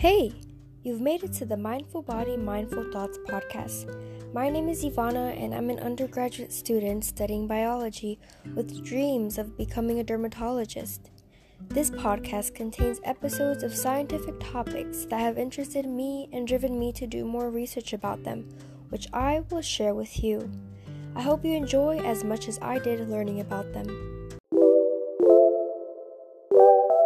Hey, you've made it to the Mindful Body, Mindful Thoughts podcast. My name is Ivana, and I'm an undergraduate student studying biology with dreams of becoming a dermatologist. This podcast contains episodes of scientific topics that have interested me and driven me to do more research about them, which I will share with you. I hope you enjoy as much as I did learning about them you